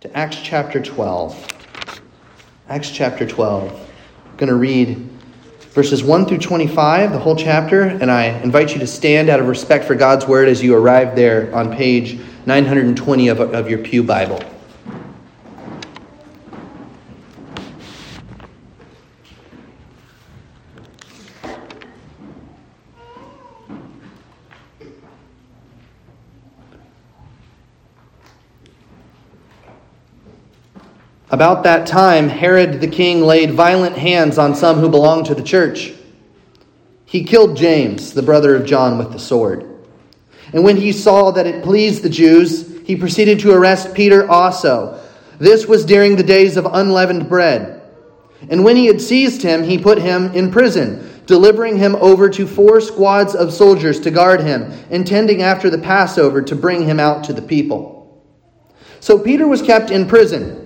to Acts chapter 12. Acts chapter 12. I'm going to read verses 1 through 25, the whole chapter, and I invite you to stand out of respect for God's word as you arrive there on page 920 of, of your Pew Bible. About that time, Herod the king laid violent hands on some who belonged to the church. He killed James, the brother of John, with the sword. And when he saw that it pleased the Jews, he proceeded to arrest Peter also. This was during the days of unleavened bread. And when he had seized him, he put him in prison, delivering him over to four squads of soldiers to guard him, intending after the Passover to bring him out to the people. So Peter was kept in prison.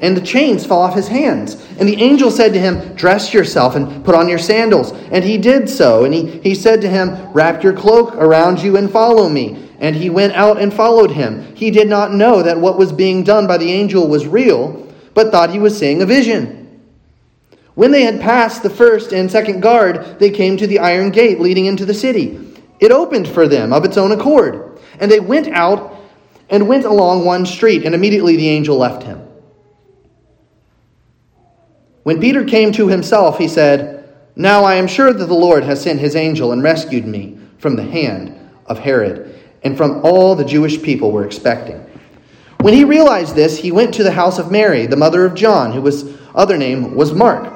and the chains fell off his hands. And the angel said to him, Dress yourself and put on your sandals. And he did so. And he, he said to him, Wrap your cloak around you and follow me. And he went out and followed him. He did not know that what was being done by the angel was real, but thought he was seeing a vision. When they had passed the first and second guard, they came to the iron gate leading into the city. It opened for them of its own accord. And they went out and went along one street, and immediately the angel left him. When Peter came to himself, he said, Now I am sure that the Lord has sent his angel and rescued me from the hand of Herod and from all the Jewish people were expecting. When he realized this, he went to the house of Mary, the mother of John, whose other name was Mark,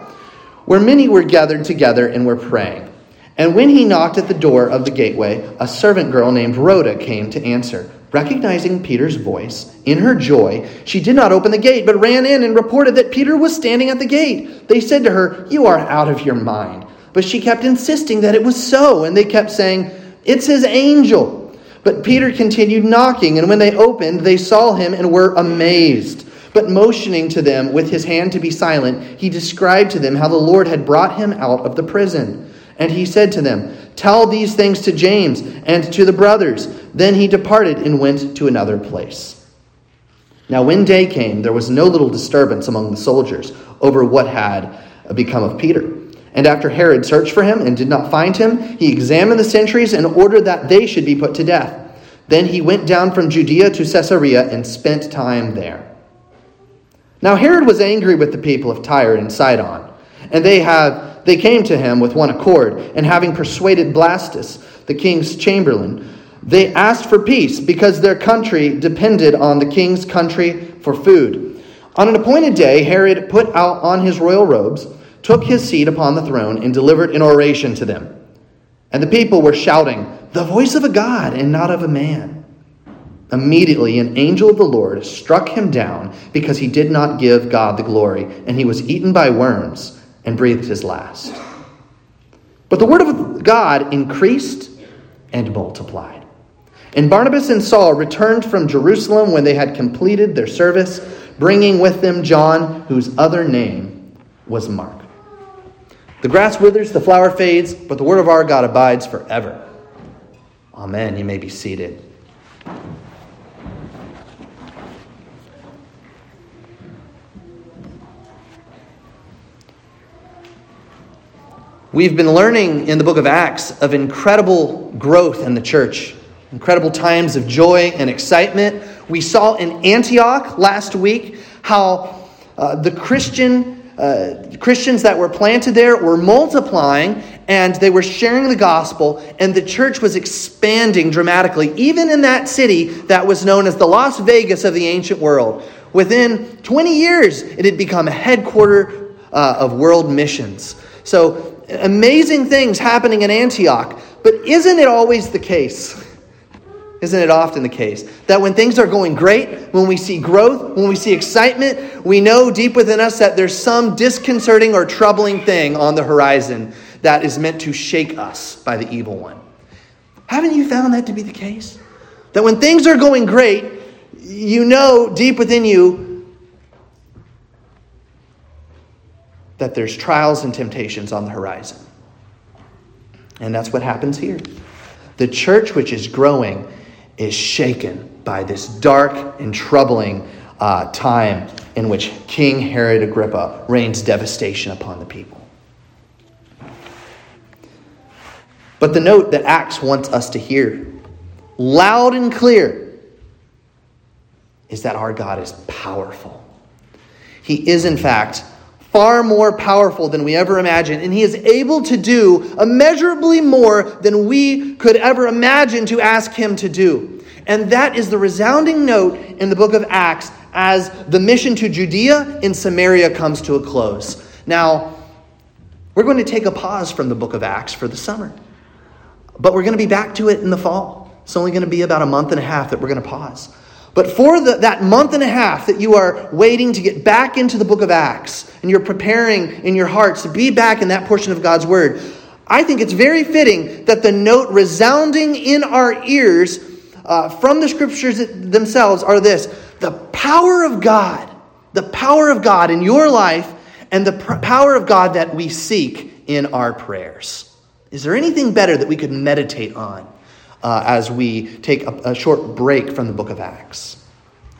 where many were gathered together and were praying. And when he knocked at the door of the gateway, a servant girl named Rhoda came to answer. Recognizing Peter's voice, in her joy, she did not open the gate, but ran in and reported that Peter was standing at the gate. They said to her, You are out of your mind. But she kept insisting that it was so, and they kept saying, It's his angel. But Peter continued knocking, and when they opened, they saw him and were amazed. But motioning to them with his hand to be silent, he described to them how the Lord had brought him out of the prison. And he said to them, Tell these things to James and to the brothers. Then he departed and went to another place. Now, when day came, there was no little disturbance among the soldiers over what had become of Peter. And after Herod searched for him and did not find him, he examined the sentries and ordered that they should be put to death. Then he went down from Judea to Caesarea and spent time there. Now Herod was angry with the people of Tyre and Sidon, and they have they came to him with one accord, and having persuaded Blastus, the king's chamberlain, they asked for peace because their country depended on the king's country for food. On an appointed day, Herod put out on his royal robes, took his seat upon the throne, and delivered an oration to them. And the people were shouting, The voice of a God and not of a man. Immediately, an angel of the Lord struck him down because he did not give God the glory, and he was eaten by worms and breathed his last. But the word of God increased and multiplied. And Barnabas and Saul returned from Jerusalem when they had completed their service, bringing with them John, whose other name was Mark. The grass withers, the flower fades, but the word of our God abides forever. Amen. You may be seated. We've been learning in the book of Acts of incredible growth in the church, incredible times of joy and excitement. We saw in Antioch last week how uh, the Christian uh, Christians that were planted there were multiplying and they were sharing the gospel, and the church was expanding dramatically, even in that city that was known as the Las Vegas of the ancient world. Within 20 years, it had become a headquarter uh, of world missions. So amazing things happening in Antioch. But isn't it always the case? isn't it often the case? That when things are going great, when we see growth, when we see excitement, we know deep within us that there's some disconcerting or troubling thing on the horizon that is meant to shake us by the evil one. Haven't you found that to be the case? That when things are going great, you know deep within you that there's trials and temptations on the horizon. And that's what happens here. The church, which is growing, is shaken by this dark and troubling uh, time in which King Herod Agrippa rains devastation upon the people. But the note that Acts wants us to hear, loud and clear, is that our God is powerful. He is, in fact, far more powerful than we ever imagined, and he is able to do immeasurably more than we could ever imagine to ask him to do. And that is the resounding note in the book of Acts as the mission to Judea in Samaria comes to a close. Now, we're going to take a pause from the book of Acts for the summer, but we're going to be back to it in the fall. It's only going to be about a month and a half that we're going to pause. But for the, that month and a half that you are waiting to get back into the book of Acts, and you're preparing in your hearts to be back in that portion of God's word, I think it's very fitting that the note resounding in our ears uh, from the scriptures themselves are this the power of God, the power of God in your life, and the pr- power of God that we seek in our prayers. Is there anything better that we could meditate on? Uh, as we take a, a short break from the book of Acts?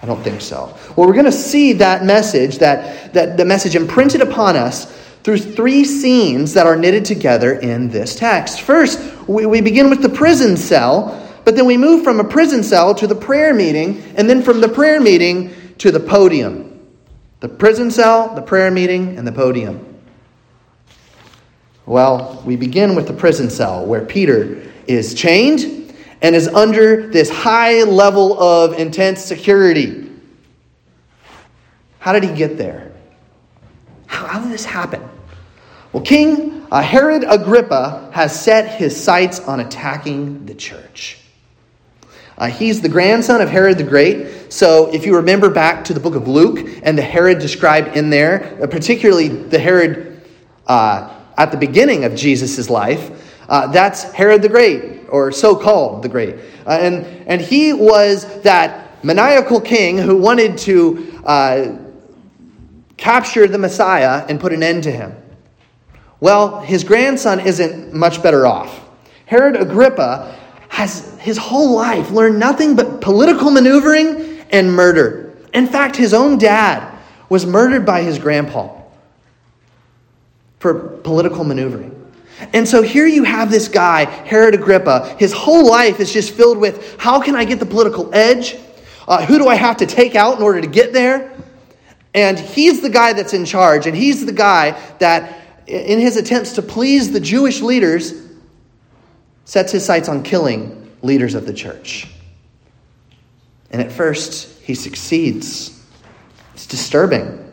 I don't think so. Well, we're going to see that message, that, that the message imprinted upon us through three scenes that are knitted together in this text. First, we, we begin with the prison cell, but then we move from a prison cell to the prayer meeting, and then from the prayer meeting to the podium. The prison cell, the prayer meeting, and the podium. Well, we begin with the prison cell where Peter is chained and is under this high level of intense security. How did he get there? How, how did this happen? Well, King uh, Herod Agrippa has set his sights on attacking the church. Uh, he's the grandson of Herod the Great. So, if you remember back to the book of Luke and the Herod described in there, uh, particularly the Herod uh, at the beginning of Jesus' life, uh, that's Herod the Great, or so called the Great. Uh, and, and he was that maniacal king who wanted to uh, capture the Messiah and put an end to him. Well, his grandson isn't much better off. Herod Agrippa has his whole life learned nothing but political maneuvering and murder. In fact, his own dad was murdered by his grandpa for political maneuvering. And so here you have this guy, Herod Agrippa. His whole life is just filled with how can I get the political edge? Uh, who do I have to take out in order to get there? And he's the guy that's in charge, and he's the guy that, in his attempts to please the Jewish leaders, sets his sights on killing leaders of the church. And at first, he succeeds. It's disturbing.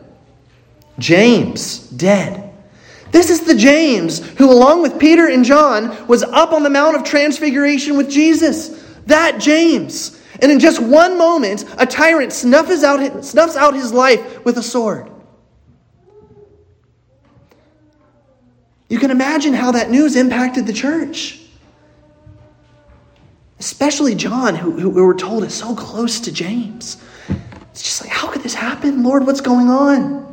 James, dead. This is the James who, along with Peter and John, was up on the Mount of Transfiguration with Jesus. That James. And in just one moment, a tyrant snuffs out, snuffs out his life with a sword. You can imagine how that news impacted the church. Especially John, who, who we were told is so close to James. It's just like, how could this happen? Lord, what's going on?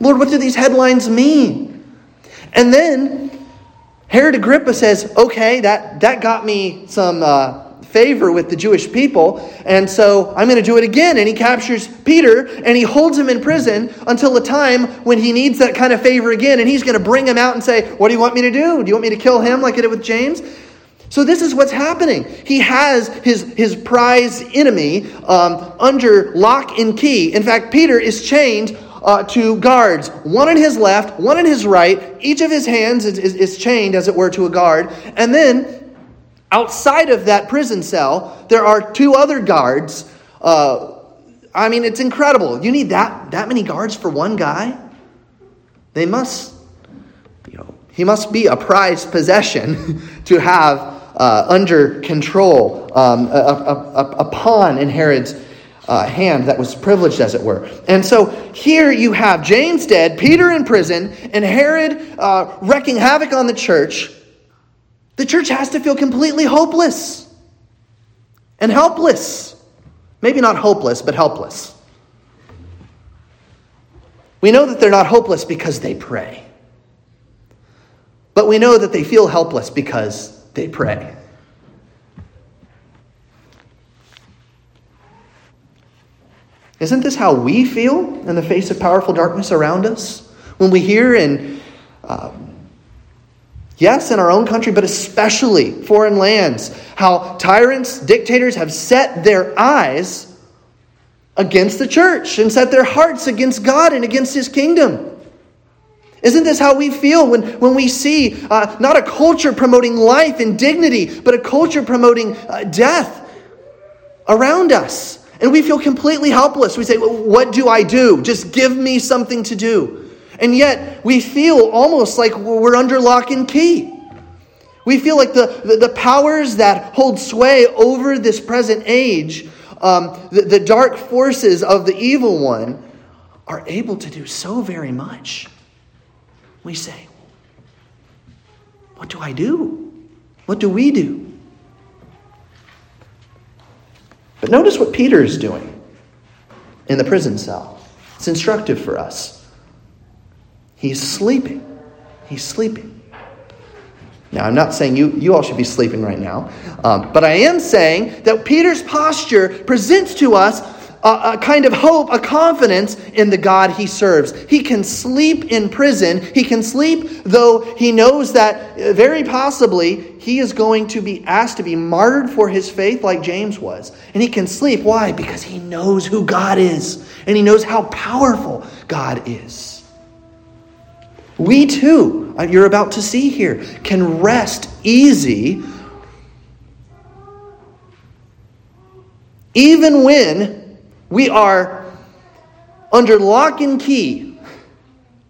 Lord, what do these headlines mean? And then Herod Agrippa says, okay, that, that got me some uh, favor with the Jewish people, and so I'm going to do it again. And he captures Peter and he holds him in prison until the time when he needs that kind of favor again. And he's going to bring him out and say, What do you want me to do? Do you want me to kill him like I did with James? So this is what's happening. He has his, his prize enemy um, under lock and key. In fact, Peter is chained uh, to guards, one on his left, one on his right. Each of his hands is, is, is chained, as it were, to a guard. And then outside of that prison cell, there are two other guards. Uh, I mean, it's incredible. You need that, that many guards for one guy? They must, you know, he must be a prized possession to have uh, under control, um, pawn in Herod's uh, hand that was privileged, as it were. And so here you have James dead, Peter in prison, and Herod uh, wreaking havoc on the church. The church has to feel completely hopeless and helpless. Maybe not hopeless, but helpless. We know that they're not hopeless because they pray. But we know that they feel helpless because they pray. Isn't this how we feel in the face of powerful darkness around us? When we hear in, um, yes, in our own country, but especially foreign lands, how tyrants, dictators have set their eyes against the church and set their hearts against God and against his kingdom. Isn't this how we feel when, when we see uh, not a culture promoting life and dignity, but a culture promoting uh, death around us? And we feel completely helpless. We say, What do I do? Just give me something to do. And yet, we feel almost like we're under lock and key. We feel like the, the, the powers that hold sway over this present age, um, the, the dark forces of the evil one, are able to do so very much. We say, What do I do? What do we do? But notice what Peter is doing in the prison cell. It's instructive for us. He's sleeping. He's sleeping. Now, I'm not saying you, you all should be sleeping right now, um, but I am saying that Peter's posture presents to us a, a, kind of hope, a confidence in the God he serves. He can sleep in prison. He can sleep though he knows that uh, very possibly he is going to be asked to be martyred for his faith like James was. And he can sleep. Why? Because he knows who God is and he knows how powerful God is. We too, uh, you're about to see here, can rest easy even when we are under lock and key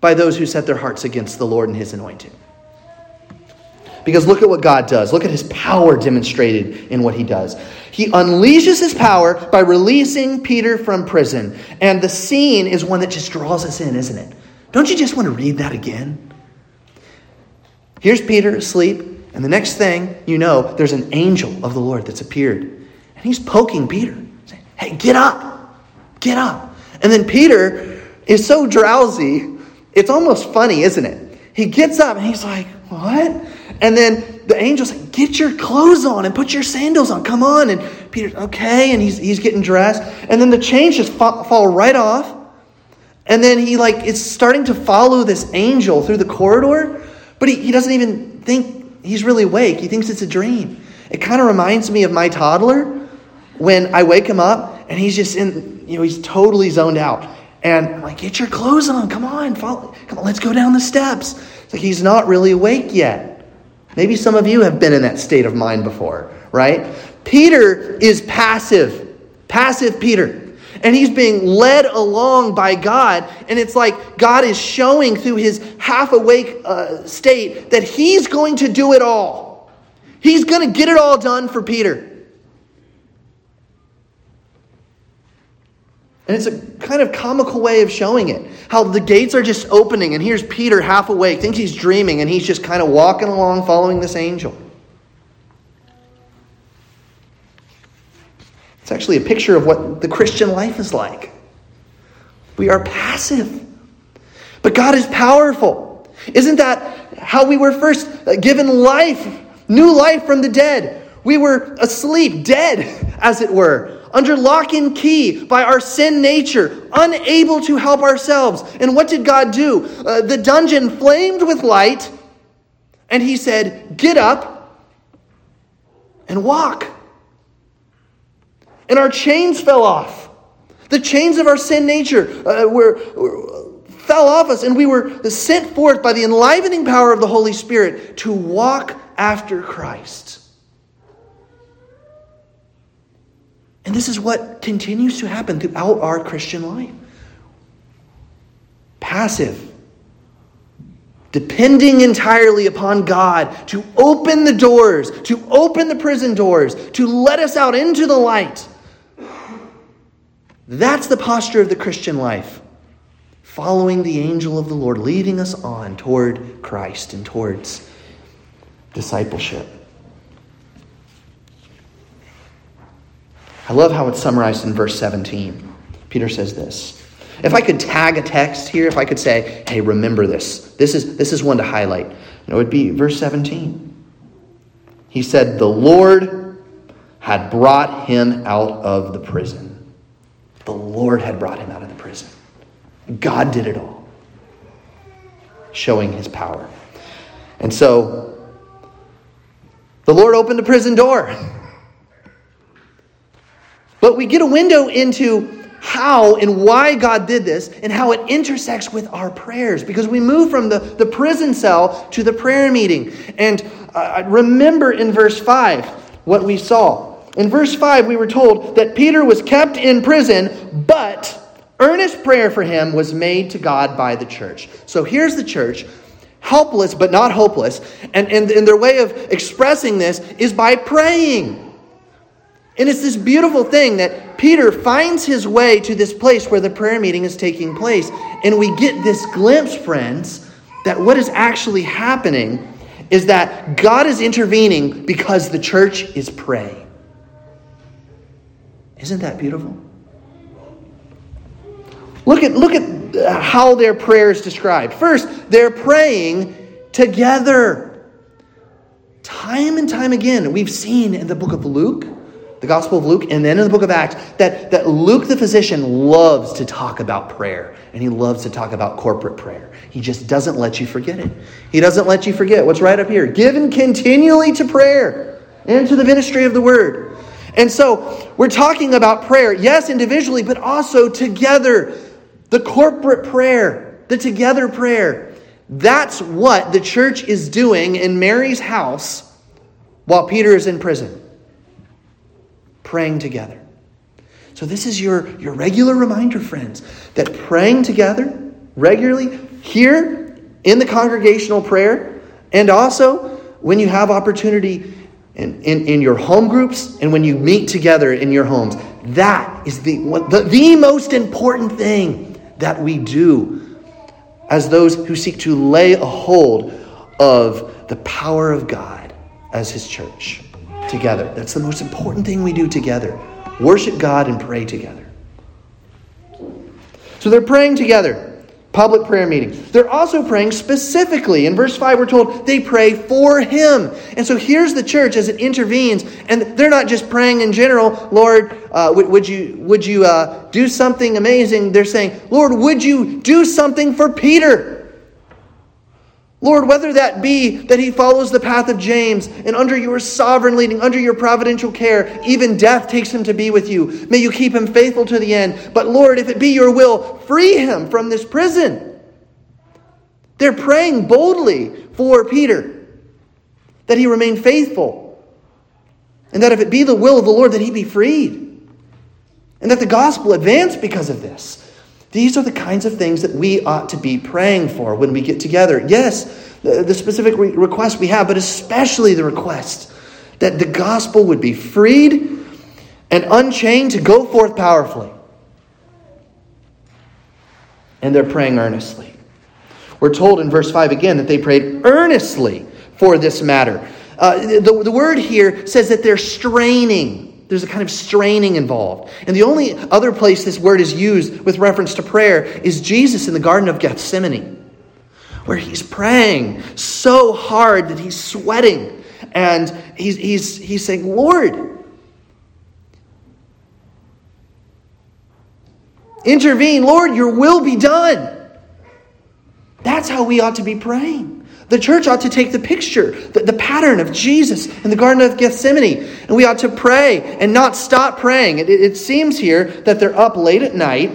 by those who set their hearts against the Lord and his anointing. Because look at what God does. Look at his power demonstrated in what he does. He unleashes his power by releasing Peter from prison. And the scene is one that just draws us in, isn't it? Don't you just want to read that again? Here's Peter asleep, and the next thing you know, there's an angel of the Lord that's appeared. And he's poking Peter, saying, Hey, get up. Get up. And then Peter is so drowsy, it's almost funny, isn't it? He gets up and he's like, What? And then the angel's like, Get your clothes on and put your sandals on. Come on. And Peter's okay. And he's, he's getting dressed. And then the chains just fall, fall right off. And then he like is starting to follow this angel through the corridor, but he, he doesn't even think he's really awake. He thinks it's a dream. It kind of reminds me of my toddler when I wake him up and he's just in you know, he's totally zoned out. And I'm like, get your clothes on. Come on, follow. Come on, let's go down the steps. It's like he's not really awake yet. Maybe some of you have been in that state of mind before, right? Peter is passive. Passive Peter. And he's being led along by God. And it's like God is showing through his half awake uh, state that he's going to do it all. He's going to get it all done for Peter. And it's a kind of comical way of showing it. How the gates are just opening, and here's Peter half awake, thinks he's dreaming, and he's just kind of walking along following this angel. It's actually a picture of what the Christian life is like. We are passive, but God is powerful. Isn't that how we were first uh, given life, new life from the dead? We were asleep, dead, as it were under lock and key by our sin nature, unable to help ourselves. And what did God do? Uh, the dungeon flamed with light, and he said, Get up and walk. And our chains fell off. The chains of our sin nature uh, were, were, fell off us, and we were sent forth by the enlivening power of the Holy Spirit to walk after Christ. And this is what continues to happen throughout our Christian life passive, depending entirely upon God to open the doors, to open the prison doors, to let us out into the light. That's the posture of the Christian life. Following the angel of the Lord, leading us on toward Christ and towards discipleship. I love how it's summarized in verse 17. Peter says this if I could tag a text here, if I could say, hey, remember this, this is, this is one to highlight, it would be verse 17. He said, The Lord had brought him out of the prison. The Lord had brought him out of the prison. God did it all, showing his power. And so, the Lord opened the prison door. But we get a window into how and why God did this and how it intersects with our prayers because we move from the, the prison cell to the prayer meeting. And uh, remember in verse 5 what we saw. In verse 5, we were told that Peter was kept in prison, but earnest prayer for him was made to God by the church. So here's the church helpless but not hopeless. And, and, and their way of expressing this is by praying. And it's this beautiful thing that Peter finds his way to this place where the prayer meeting is taking place. And we get this glimpse, friends, that what is actually happening is that God is intervening because the church is praying. Isn't that beautiful? Look at, look at uh, how their prayer is described. First, they're praying together. Time and time again, we've seen in the book of Luke the Gospel of Luke, and then in the book of Acts, that, that Luke the physician loves to talk about prayer, and he loves to talk about corporate prayer. He just doesn't let you forget it. He doesn't let you forget what's right up here given continually to prayer and to the ministry of the word. And so we're talking about prayer, yes, individually, but also together. The corporate prayer, the together prayer. That's what the church is doing in Mary's house while Peter is in prison praying together. So, this is your, your regular reminder, friends, that praying together regularly here in the congregational prayer, and also when you have opportunity in, in, in your home groups and when you meet together in your homes, that is the, the, the most important thing that we do as those who seek to lay a hold of the power of God as His church together. That's the most important thing we do together. Worship God and pray together. So they're praying together. Public prayer meeting. They're also praying specifically. In verse 5, we're told they pray for him. And so here's the church as it intervenes. And they're not just praying in general, Lord, uh, would, would, you, would you uh, do something amazing? They're saying, Lord, would you do something for Peter? Lord, whether that be that he follows the path of James and under your sovereign leading, under your providential care, even death takes him to be with you. May you keep him faithful to the end. But Lord, if it be your will, free him from this prison. They're praying boldly for Peter that he remain faithful. And that if it be the will of the Lord, that he be freed. And that the gospel advance because of this. These are the kinds of things that we ought to be praying for when we get together. Yes, the, the specific re- request we have, but especially the request that the gospel would be freed and unchained to go forth powerfully. And they're praying earnestly. We're told in verse 5 again that they prayed earnestly for this matter. Uh, the, the word here says that they're straining there's a kind of straining involved. And the only other place this word is used with reference to prayer is Jesus in the Garden of Gethsemane, where he's praying so hard that he's sweating. And he's, he's, he's saying, Lord, intervene. Lord, your will be done. That's how we ought to be praying. The church ought to take the picture, the, the, pattern of Jesus in the Garden of Gethsemane, and we ought to pray and not stop praying. It, it seems here that they're up late at night.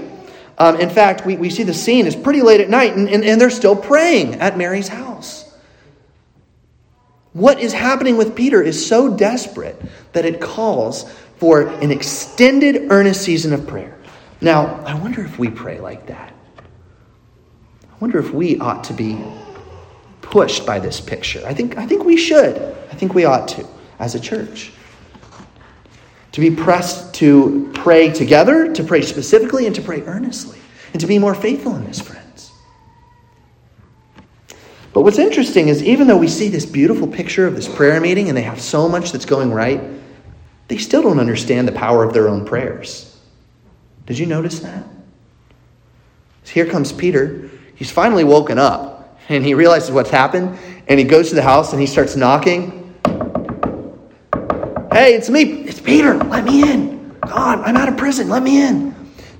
Um, in fact, we, we see the scene is pretty late at night, and, and, and they're still praying at Mary's house. What is happening with Peter is so desperate that it calls for an extended, earnest season of prayer. Now, I wonder if we pray like that. I wonder if we ought to be pushed by this picture. I think, I think we should. I think we ought to as a church. To be pressed to pray together, to pray specifically, and to pray earnestly, and to be more faithful in this, friends. But what's interesting is even though we see this beautiful picture of this prayer meeting and they have so much that's going right, they still don't understand the power of their own prayers. Did you notice that? Here comes Peter. He's finally woken up and he realizes what's happened and he goes to the house and he starts knocking. Hey, it's me. It's Peter. Let me in. God, I'm out of prison. Let me in.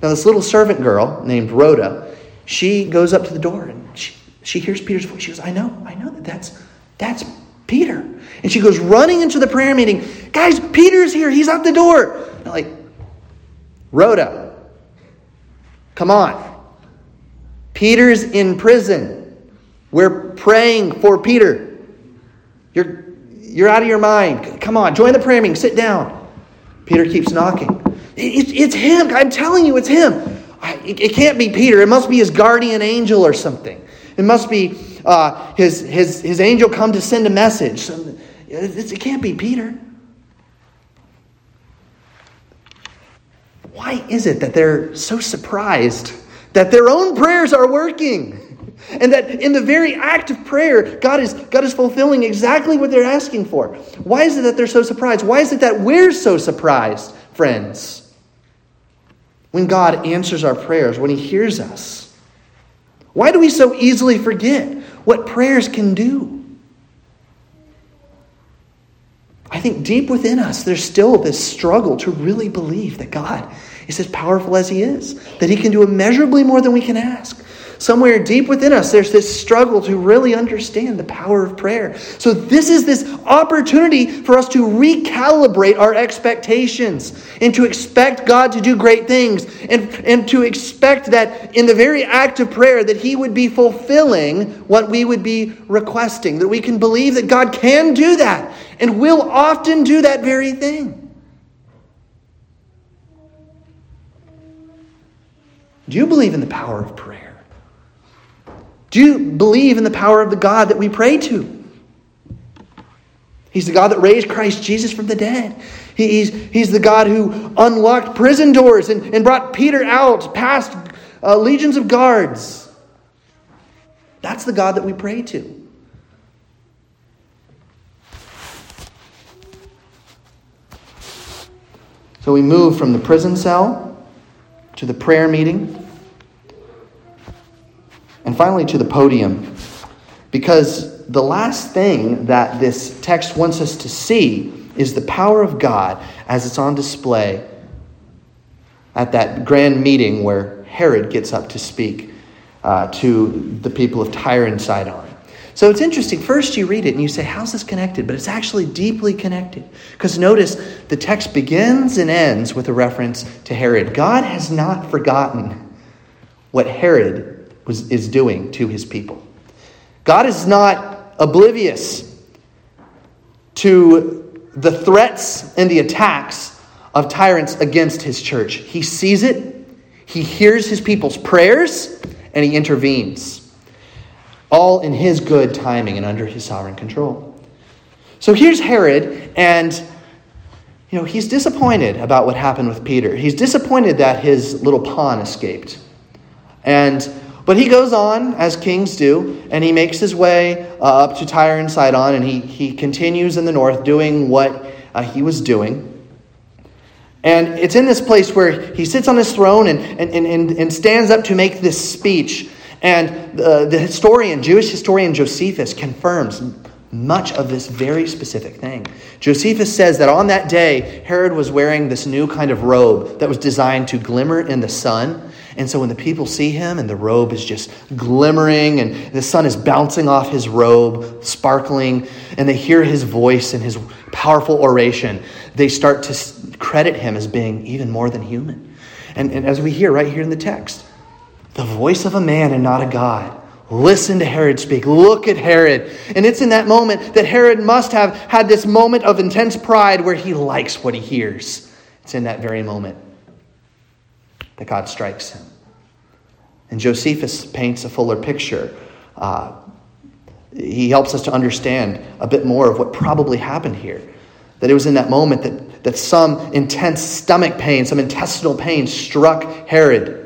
Now, this little servant girl named Rhoda, she goes up to the door and she, she hears Peter's voice. She goes, I know, I know that that's, that's Peter. And she goes running into the prayer meeting. Guys, Peter's here. He's out the door. like, Rhoda, come on. Peter's in prison. We're praying for Peter. You're, you're out of your mind. Come on, join the prayer meeting. Sit down. Peter keeps knocking. It, it, it's him. I'm telling you, it's him. I, it, it, can't be Peter. It must be his guardian angel or something. It must be uh, his, his, his angel come to send a message. It can't be Peter. Why is it that they're so surprised that their own prayers are working? And that in the very act of prayer, God is, God is fulfilling exactly what they're asking for. Why is it that they're so surprised? Why is it that we're so surprised, friends? When God answers our prayers, when He hears us. Why do we so easily forget what prayers can do? I think deep within us, there's still this struggle to really believe that God is as powerful as He is, that He can do immeasurably more than we can ask. Somewhere deep within us, there's this struggle to really understand the power of prayer. So, this is this opportunity for us to recalibrate our expectations and to expect God to do great things and, and to expect that in the very act of prayer that He would be fulfilling what we would be requesting, that we can believe that God can do that and will often do that very thing. Do you believe in the power of prayer? Do you believe in the power of the God that we pray to? He's the God that raised Christ Jesus from the dead. He's, he's the God who unlocked prison doors and, and brought Peter out past uh, legions of guards. That's the God that we pray to. So we move from the prison cell to the prayer meeting and finally, to the podium. Because the last thing that this text wants us to see is the power of God as it's on display at that grand meeting where Herod gets up to speak uh, to the people of Tyre and Sidon. So it's interesting. First, you read it and you say, How's this connected? But it's actually deeply connected. Because notice the text begins and ends with a reference to Herod. God has not forgotten what Herod was, is doing to his people. God is not oblivious to the threats and the attacks of tyrants against his church. He sees it, he hears his people's prayers, and he intervenes. All in his good timing and under his sovereign control. So here's Herod, and you know, he's disappointed about what happened with Peter. He's disappointed that his little pawn escaped. And but he goes on, as kings do, and he makes his way uh, up to Tyre and Sidon, and he, he continues in the north doing what uh, he was doing. And it's in this place where he sits on his throne and, and, and, and stands up to make this speech. And the, the historian, Jewish historian Josephus, confirms much of this very specific thing. Josephus says that on that day, Herod was wearing this new kind of robe that was designed to glimmer in the sun and so when the people see him and the robe is just glimmering and the sun is bouncing off his robe, sparkling, and they hear his voice and his powerful oration, they start to credit him as being even more than human. And, and as we hear right here in the text, the voice of a man and not a God. Listen to Herod speak. Look at Herod. And it's in that moment that Herod must have had this moment of intense pride where he likes what he hears. It's in that very moment that God strikes him. And Josephus paints a fuller picture. Uh, he helps us to understand a bit more of what probably happened here. That it was in that moment that, that some intense stomach pain, some intestinal pain struck Herod.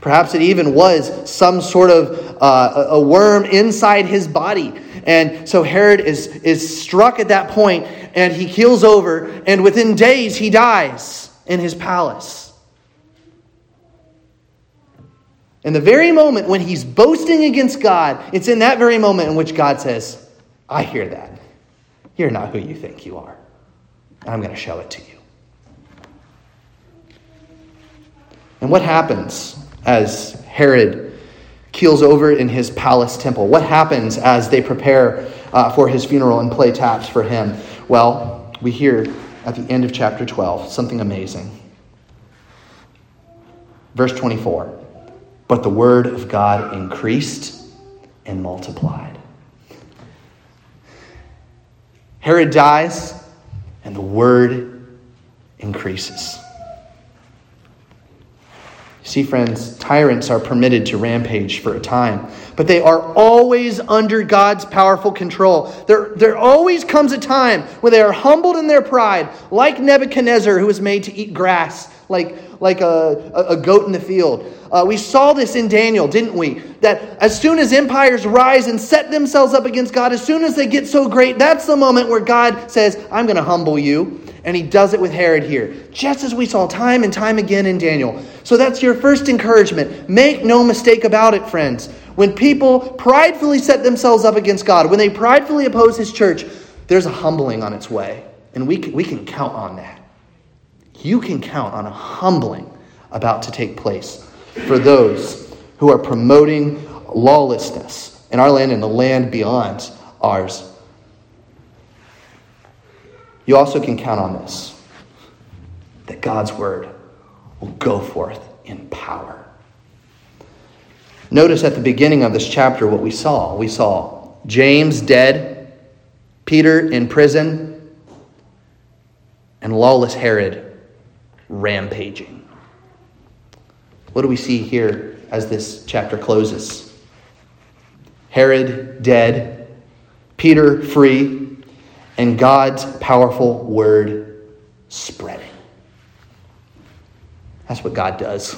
Perhaps it even was some sort of uh, a worm inside his body. And so Herod is, is struck at that point and he keels over, and within days he dies in his palace. In the very moment when he's boasting against God, it's in that very moment in which God says, I hear that. You're not who you think you are. I'm going to show it to you. And what happens as Herod keels over in his palace temple? What happens as they prepare uh, for his funeral and play taps for him? Well, we hear at the end of chapter 12 something amazing. Verse 24. But the word of God increased and multiplied. Herod dies, and the word increases. See, friends, tyrants are permitted to rampage for a time, but they are always under God's powerful control. There, there always comes a time when they are humbled in their pride, like Nebuchadnezzar, who was made to eat grass, like, like a, a goat in the field. Uh, we saw this in Daniel, didn't we? That as soon as empires rise and set themselves up against God, as soon as they get so great, that's the moment where God says, I'm going to humble you. And he does it with Herod here, just as we saw time and time again in Daniel. So that's your first encouragement. Make no mistake about it, friends. When people pridefully set themselves up against God, when they pridefully oppose his church, there's a humbling on its way. And we can, we can count on that. You can count on a humbling about to take place for those who are promoting lawlessness in our land and the land beyond ours. You also can count on this that God's word will go forth in power. Notice at the beginning of this chapter what we saw. We saw James dead, Peter in prison, and lawless Herod rampaging. What do we see here as this chapter closes? Herod dead, Peter free, and God's powerful word spreading. That's what God does.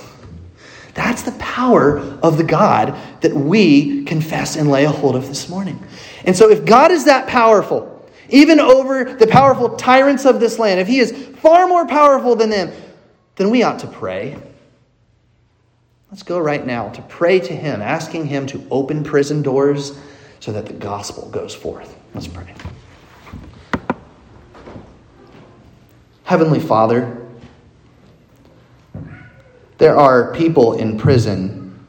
That's the power of the God that we confess and lay a hold of this morning. And so, if God is that powerful, even over the powerful tyrants of this land, if He is far more powerful than them, then we ought to pray. Let's go right now to pray to Him, asking Him to open prison doors so that the gospel goes forth. Let's pray. Heavenly Father, there are people in prison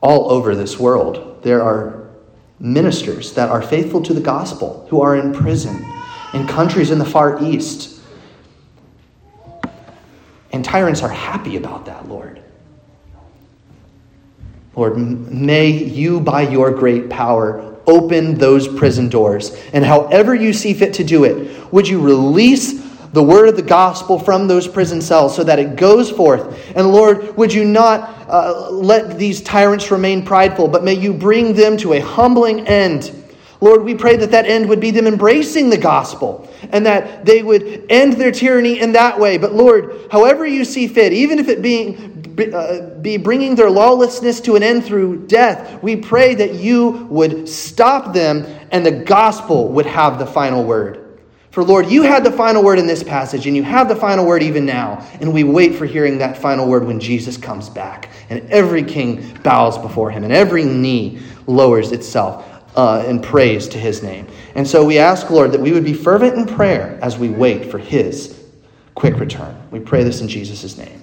all over this world. There are ministers that are faithful to the gospel who are in prison in countries in the Far East and tyrants are happy about that, Lord. Lord, may you, by your great power, open those prison doors. And however you see fit to do it, would you release the word of the gospel from those prison cells so that it goes forth? And Lord, would you not uh, let these tyrants remain prideful, but may you bring them to a humbling end Lord, we pray that that end would be them embracing the gospel and that they would end their tyranny in that way. But Lord, however you see fit, even if it being be bringing their lawlessness to an end through death, we pray that you would stop them and the gospel would have the final word. For Lord, you had the final word in this passage, and you have the final word even now. And we wait for hearing that final word when Jesus comes back, and every king bows before him, and every knee lowers itself uh, and praise to his name. And so we ask, Lord, that we would be fervent in prayer as we wait for his quick return. We pray this in Jesus' name.